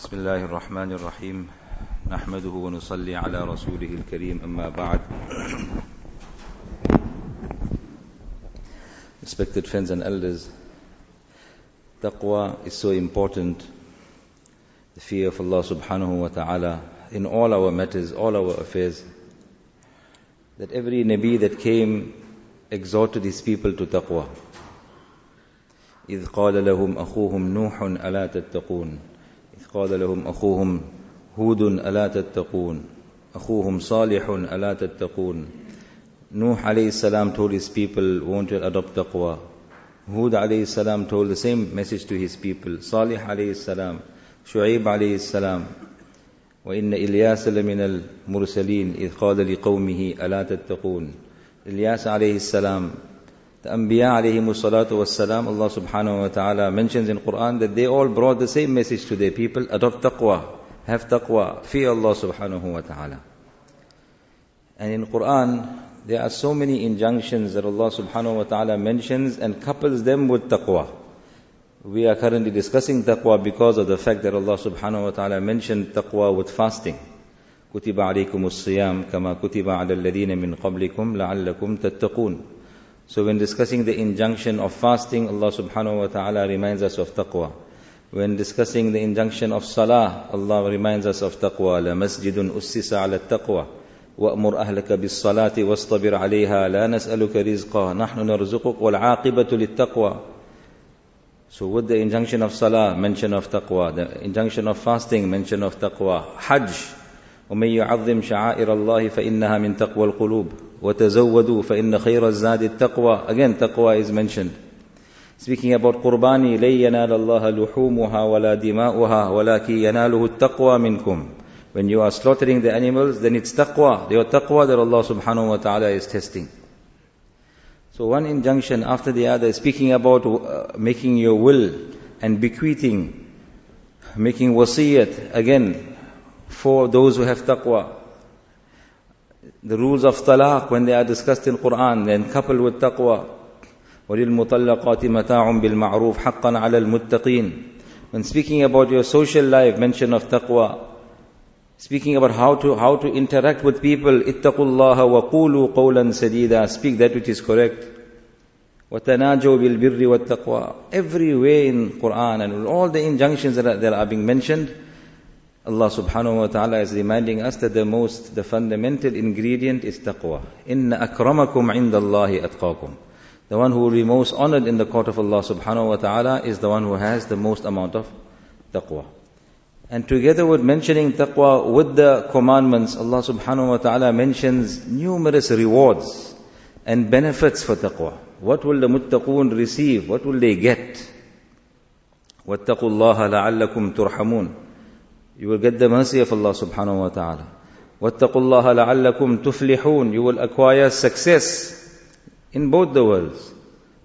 بسم الله الرحمن الرحيم نحمده ونصلي على رسوله الكريم أما بعد Respected friends and elders, taqwa is so important, the fear of Allah subhanahu wa ta'ala in all our matters, all our affairs, that every Nabi that came exhorted his people to taqwa. إذ قال لهم أخوهم نوح ألا تتقون قال لهم أخوهم هود ألا تتقون؟ أخوهم صالح ألا تتقون؟ نوح عليه السلام told his people won't you adopt taqwa? هود عليه السلام told the same message to his people. صالح عليه السلام شعيب عليه السلام وإن إلياس لمن المرسلين إذ قال لقومه ألا تتقون؟ إلياس عليه السلام the Anbiya alayhi salatu was salam, Allah subhanahu wa ta'ala mentions in Quran that they all brought the same message to their people, adopt taqwa, have taqwa, fear Allah subhanahu wa ta'ala. And in Quran, there are so many injunctions that Allah subhanahu wa ta'ala mentions and couples them with taqwa. We are currently discussing taqwa because of the fact that Allah subhanahu wa ta'ala mentioned taqwa with fasting. كتب عليكم الصيام كما كتب على الذين من قبلكم لعلكم تتقون. So when discussing the injunction of fasting, Allah subhanahu wa ta'ala reminds us of taqwa. When discussing the injunction of salah, Allah reminds us of taqwa. لَمَسْجِدٌ أُسِّسَ عَلَى التَّقْوَى وأمر أهلك بالصلاة واصطبر عليها لا نسألك رزقا نحن نرزقك والعاقبة للتقوى So with the injunction of salah, mention of taqwa, the injunction of fasting, mention of taqwa, hajj, ومن يعظم شعائر الله فإنها من تقوى القلوب وتزودوا فإن خير الزاد التقوى again taqwa is mentioned speaking about قرباني لن ينال الله لحومها ولا دماؤها ولكن يناله التقوى منكم when you are slaughtering the animals, then it's taqwa, your taqwa that Allah subhanahu wa ta'ala is testing. So one injunction after the other, speaking about uh, making your will and bequeathing, making wasiyat, again, for those who have taqwa. The rules of talaq, when they are discussed in Quran, then coupled with taqwa. وَلِلْمُطَلَّقَاتِ مَتَاعٌ بِالْمَعْرُوفِ حَقًّا عَلَى الْمُتَّقِينَ When speaking about your social life, mention of taqwa, speaking about how to how to interact with people ittaqullaha wa qulu qawlan sadida speak that which is correct وتناجوا بالبر والتقوى everywhere in Quran and all the injunctions that are, that are being mentioned Allah subhanahu wa ta'ala is reminding us that the most the fundamental ingredient is taqwa inna akramakum indallahi atqakum the one who will be most honored in the court of Allah subhanahu wa ta'ala is the one who has the most amount of taqwa and together with mentioning taqwa with the commandments, Allah subhanahu wa ta'ala mentions numerous rewards and benefits for taqwa. What will the muttaqoon receive? What will they get? وَاتَّقُوا اللَّهَ لَعَلَّكُمْ تُرْحَمُونَ You will get the mercy of Allah subhanahu wa ta'ala. وَاتَّقُوا اللَّهَ لَعَلَّكُمْ تُفْلِحُونَ You will acquire success in both the worlds.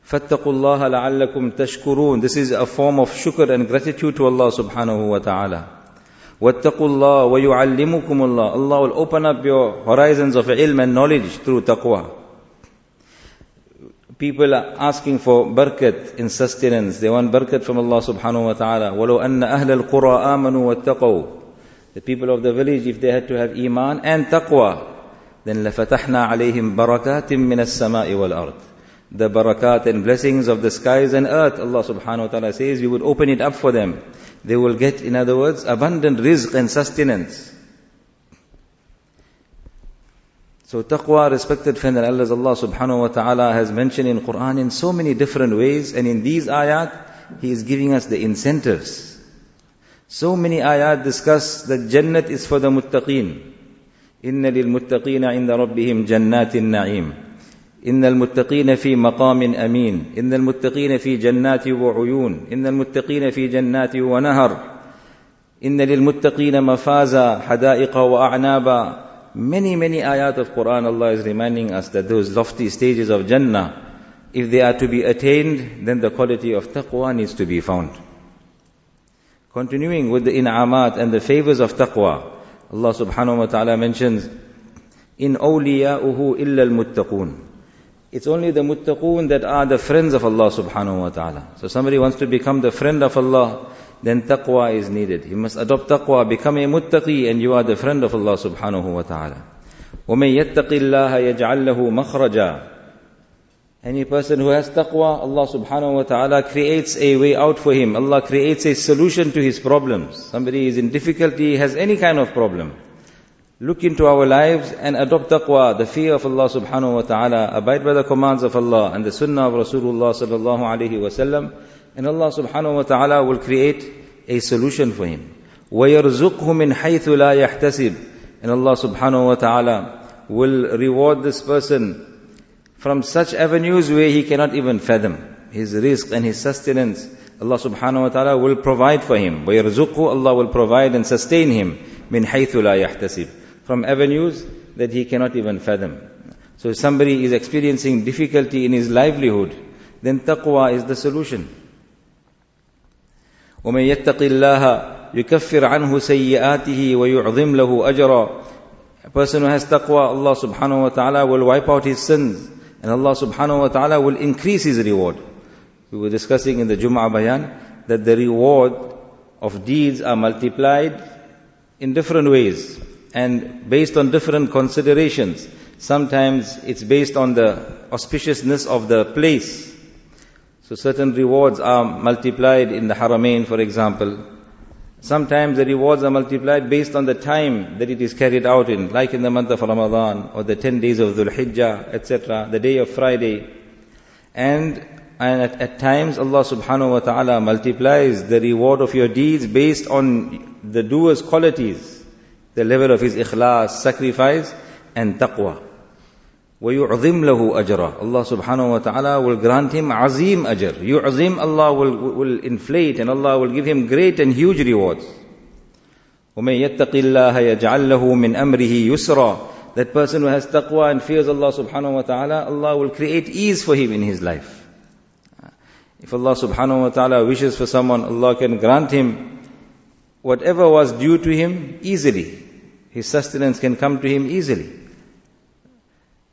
فَاتَّقُوا اللَّهَ لَعَلَّكُمْ تَشْكُرُونَ This is a form of shukr and gratitude to Allah subhanahu wa ta'ala. وَاتَّقُوا اللَّهَ وَيُعَلِّمُكُمُ اللَّهِ Allah will open up your horizons of ilm and knowledge through taqwa. People are asking for barakat in sustenance. They want barakat from Allah subhanahu wa ta'ala. وَلَوْ أَنَّ أَهْلَ الْقُرَىٰ آمَنُوا وَاتَّقَوْا The people of the village, if they had to have iman and taqwa, then لَفَتَحْنَا عَلَيْهِمْ بَرَكَاتٍ مِّنَ السَّمَاءِ وَالْأَرْضِ the barakat and blessings of the skies and earth, Allah subhanahu wa ta'ala says, we would open it up for them. They will get, in other words, abundant rizq and sustenance. So taqwa, respected friend and Allah subhanahu wa ta'ala has mentioned in Quran in so many different ways, and in these ayat, He is giving us the incentives. So many ayat discuss that Jannat is for the muttaqeen. إِنَّ لِلْمُتَّقِينَ عِنْدَ رَبِّهِمْ جَنَّاتِ النَّعِيمِ إن المتقين في مقام أمين إن المتقين في جنات وعيون إن المتقين في جنات ونهر إن للمتقين مفازا حدائق وأعنابا Many, many ayat of Quran, Allah is reminding us that those lofty stages of Jannah, if they are to be attained, then the quality of taqwa needs to be found. Continuing with the in'amat and the favors of taqwa, Allah subhanahu wa ta'ala mentions, in awliya'uhu illa al-muttaqun. It's only the muttaqoon that are the friends of Allah subhanahu wa ta'ala. So somebody wants to become the friend of Allah, then taqwa is needed. You must adopt taqwa, become a muttaqi, and you are the friend of Allah subhanahu wa ta'ala. وَمَن يَتَّقِ اللَّهَ يَجْعَلْ لَهُ مَخْرَجًا Any person who has taqwa, Allah subhanahu wa ta'ala creates a way out for him. Allah creates a solution to his problems. Somebody is in difficulty, has any kind of problem. Look into our lives and adopt taqwa, the fear of Allah subhanahu wa ta'ala, abide by the commands of Allah and the sunnah of Rasulullah sallallahu alayhi wa sallam, and Allah subhanahu wa ta'ala will create a solution for him. وَيَرْزُقْهُ مِنْ حَيْثُ لَا يَحْتَسِبُ And Allah subhanahu wa ta'ala will reward this person from such avenues where he cannot even fathom. His rizq and his sustenance, Allah subhanahu wa ta'ala will provide for him. وَيَرْزُقْهُ Allah will provide and sustain him مِنْ حَيْثُ لَا يَحْتَسِبُ From avenues that he cannot even fathom. So if somebody is experiencing difficulty in his livelihood, then taqwa is the solution. ومن يتق الله يكفر عنه سيئاته ويعظم له أجرا A person who has taqwa, Allah subhanahu wa ta'ala will wipe out his sins and Allah subhanahu wa ta'ala will increase his reward. We were discussing in the Jum'ah bayan that the reward of deeds are multiplied in different ways and based on different considerations. Sometimes it's based on the auspiciousness of the place. So certain rewards are multiplied in the Haramain, for example. Sometimes the rewards are multiplied based on the time that it is carried out in, like in the month of Ramadan, or the 10 days of Dhul Hijjah, etc., the day of Friday. And, and at, at times Allah subhanahu wa ta'ala multiplies the reward of your deeds based on the doer's qualities, the level of his ikhlas, sacrifice, and taqwa. وَيُعْظِمْ لَهُ Allah subhanahu wa ta'ala will grant him azim ajr. Yu'zim, Allah will, will inflate and Allah will give him great and huge rewards. وَمَن يَتَّقِ اللَّهَ يَجْعَلْ لَهُ مِنْ أَمْرِهِ يُسْرًا That person who has taqwa and fears Allah subhanahu wa ta'ala, Allah will create ease for him in his life. If Allah subhanahu wa ta'ala wishes for someone, Allah can grant him whatever was due to him easily. His sustenance can come to him easily.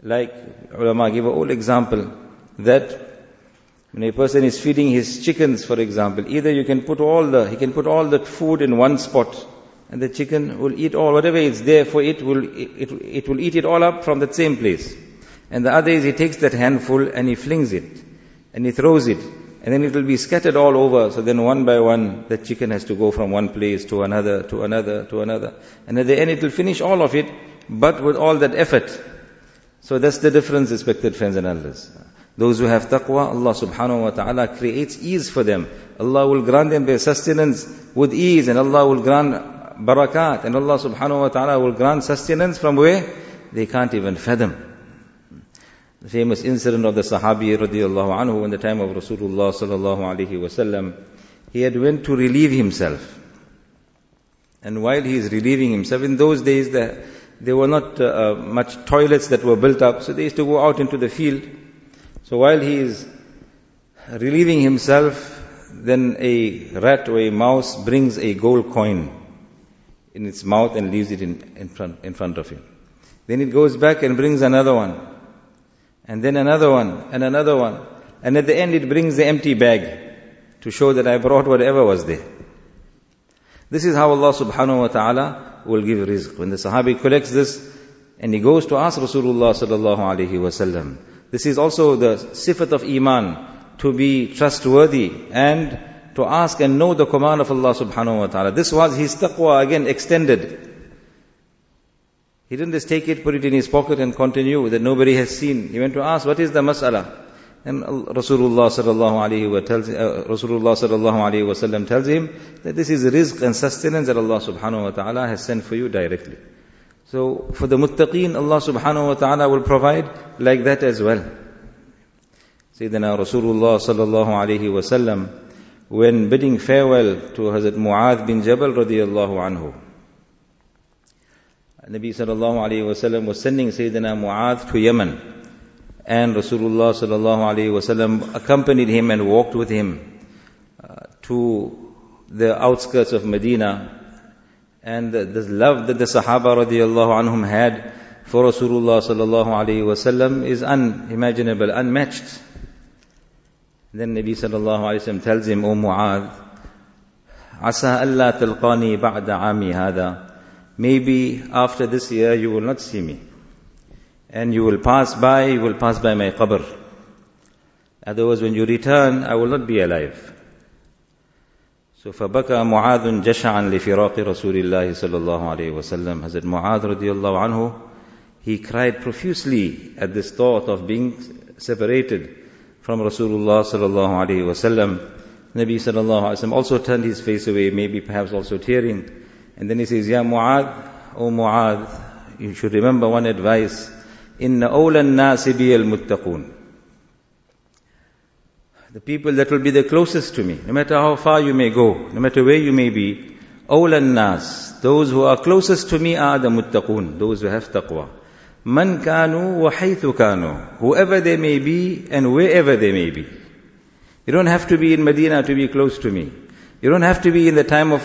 Like ulama give a old example that when a person is feeding his chickens, for example, either you can put all the, he can put all the food in one spot and the chicken will eat all, whatever is there for it will, it, it will eat it all up from that same place. And the other is he takes that handful and he flings it and he throws it and then it will be scattered all over. So then one by one, the chicken has to go from one place to another, to another, to another. And at the end it will finish all of it, but with all that effort. So that's the difference, respected friends and elders. Those who have taqwa, Allah subhanahu wa ta'ala creates ease for them. Allah will grant them their sustenance with ease and Allah will grant barakat and Allah subhanahu wa ta'ala will grant sustenance from where they can't even fathom. The famous incident of the Sahabi radiallahu anhu in the time of Rasulullah sallallahu alaihi wasallam, he had went to relieve himself. And while he is relieving himself, in those days the there were not uh, uh, much toilets that were built up, so they used to go out into the field. So while he is relieving himself, then a rat or a mouse brings a gold coin in its mouth and leaves it in, in, front, in front of him. Then it goes back and brings another one. And then another one, and another one. And at the end it brings the empty bag to show that I brought whatever was there. This is how Allah subhanahu wa ta'ala will give rizq. When the Sahabi collects this and he goes to ask Rasulullah sallallahu alaihi wasallam, this is also the sifat of iman, to be trustworthy and to ask and know the command of Allah subhanahu wa ta'ala. This was his taqwa again extended. He didn't just take it, put it in his pocket and continue that nobody has seen. He went to ask, what is the mas'ala? And Rasulullah sallallahu alaihi wa tells uh, Rasulullah sallallahu alaihi wasallam tells him that this is rizq and sustenance that Allah subhanahu wa taala has sent for you directly. So for the muttaqeen, Allah subhanahu wa taala will provide like that as well. Sayyidina Rasulullah sallallahu alaihi wasallam, when bidding farewell to Hazrat Mu'adh bin Jabal radiyallahu anhu, Nabi sallallahu alaihi wasallam was sending Sayyidina Mu'adh to Yemen and Rasulullah sallallahu alaihi wasallam accompanied him and walked with him uh, to the outskirts of Medina. And the, the, love that the Sahaba radiallahu anhum had for Rasulullah sallallahu alaihi wasallam is unimaginable, unmatched. Then Nabi sallallahu alaihi wasallam tells him, O Mu'adh, عسى ألا تلقاني بعد عامي هذا Maybe after this year you will not see me. And you will pass by, you will pass by my qabr. Otherwise when you return, I will not be alive. So فبكى معاذ جشعا لفراق رسول الله صلى الله عليه وسلم Hazrat Mu'adh radiallahu anhu he cried profusely at this thought of being separated from Rasulullah sallallahu alaihi wasallam. Nabi sallallahu alaihi wasallam also turned his face away, maybe perhaps also tearing. And then he says, Ya Mu'adh, O Mu'adh, you should remember one advice. Inna awlan nasi al muttaqun. The people that will be the closest to me, no matter how far you may go, no matter where you may be, awlan nas, those who are closest to me are the muttaqun, those who have taqwa. Man kanu wa haythu kanu. Whoever they may be and wherever they may be. You don't have to be in Medina to be close to me. You don't have to be in the time of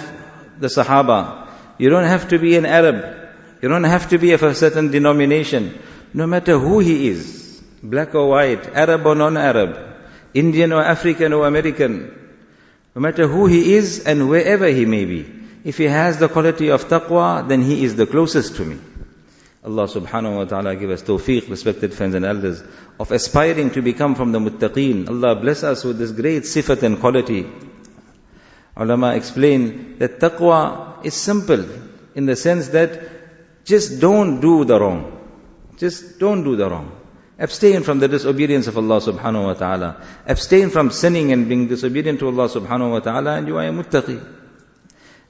the Sahaba. You don't have to be an Arab. You don't have to be of a certain denomination. No matter who he is, black or white, Arab or non-Arab, Indian or African or American, no matter who he is and wherever he may be, if he has the quality of taqwa, then he is the closest to me. Allah subhanahu wa ta'ala give us tawfiq, respected friends and elders, of aspiring to become from the muttaqeen. Allah bless us with this great sifat and quality. Ulama explain that taqwa is simple in the sense that just don't do the wrong. Just don't do the wrong. Abstain from the disobedience of Allah subhanahu wa ta'ala. Abstain from sinning and being disobedient to Allah subhanahu wa ta'ala and you are a muttaqi.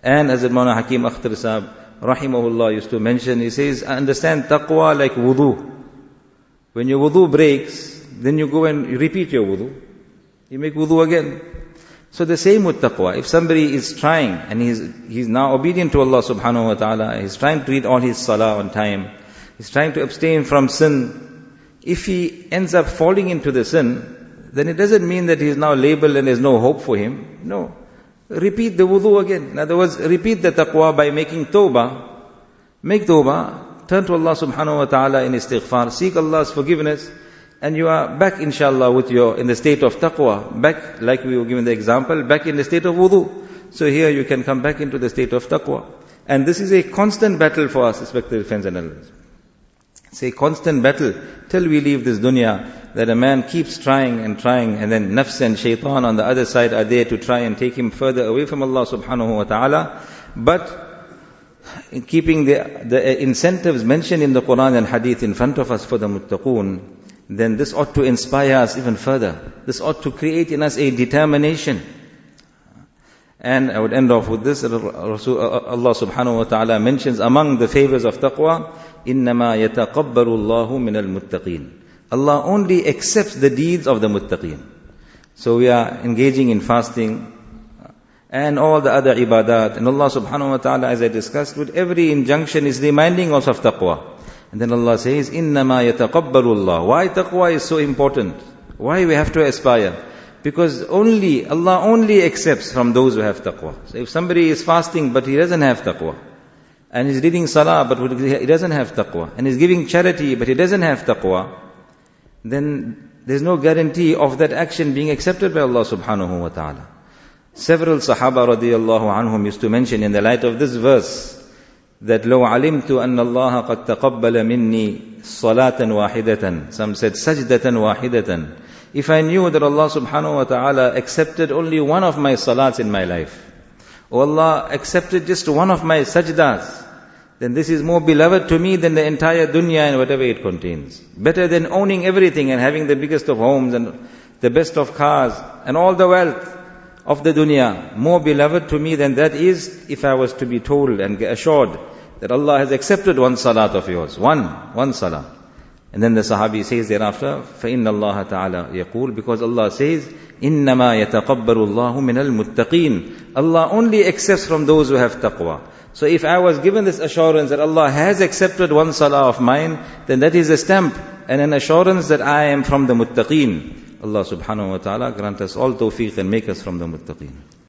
And as Imam Hakim Akhtar Sahib, rahimahullah used to mention, he says, I understand taqwa like wudu. When your wudu breaks, then you go and repeat your wudu. You make wudu again. So the same with taqwa. If somebody is trying and he's, he's now obedient to Allah subhanahu wa ta'ala, he's trying to read all his salah on time, he's trying to abstain from sin, if he ends up falling into the sin, then it doesn't mean that he is now labeled and there's no hope for him. No. Repeat the wudu again. In other words, repeat the taqwa by making tawbah. Make tawbah. Turn to Allah subhanahu wa ta'ala in istighfar. Seek Allah's forgiveness. And you are back inshallah with your, in the state of taqwa. Back, like we were given the example, back in the state of wudu. So here you can come back into the state of taqwa. And this is a constant battle for us, respected friends and elders. It's a constant battle till we leave this dunya that a man keeps trying and trying and then nafs and shaitan on the other side are there to try and take him further away from Allah subhanahu wa ta'ala. But in keeping the, the incentives mentioned in the Quran and Hadith in front of us for the muttaqoon, then this ought to inspire us even further. This ought to create in us a determination. And I would end off with this. Allah subhanahu wa ta'ala mentions among the favors of taqwa, إِنَّمَا يَتَقَبَّلُ اللَّهُ مِنَ الْمُتَّقِينَ Allah only accepts the deeds of the muttaqeen. So we are engaging in fasting and all the other ibadat. And Allah subhanahu wa ta'ala, as I discussed, with every injunction is reminding us of taqwa. And then Allah says, إِنَّمَا يَتَقَبَّلُ اللَّهُ Why taqwa is so important? Why we have to aspire? Because only, Allah only accepts from those who have taqwa. So if somebody is fasting but he doesn't have taqwa, and he's reading salah but he doesn't have taqwa, and he's giving charity but he doesn't have taqwa, then there's no guarantee of that action being accepted by Allah subhanahu wa ta'ala. Several Sahaba radiallahu anhum used to mention in the light of this verse that لو علمت أن الله قد تقبل مني صلاة واحدة some said سجدة واحدة if I knew that Allah subhanahu wa ta'ala accepted only one of my salats in my life or Allah accepted just one of my sajdas then this is more beloved to me than the entire dunya and whatever it contains. Better than owning everything and having the biggest of homes and the best of cars and all the wealth of the dunya. More beloved to me than that is if I was to be told and assured that Allah has accepted one salat of yours. One, one salah. And then the Sahabi says thereafter, فَإِنَّ اللَّهَ تَعَالَى يقول Because Allah says, إِنَّمَا يَتَقَبَّلُ اللَّهُ مِنَ الْمُتَّقِينَ Allah only accepts from those who have taqwa. So if I was given this assurance that Allah has accepted one salah of mine, then that is a stamp and an assurance that I am from the muttaqeen. Allah subhanahu wa ta'ala grant us all tawfiq and make us from the muttaqeen.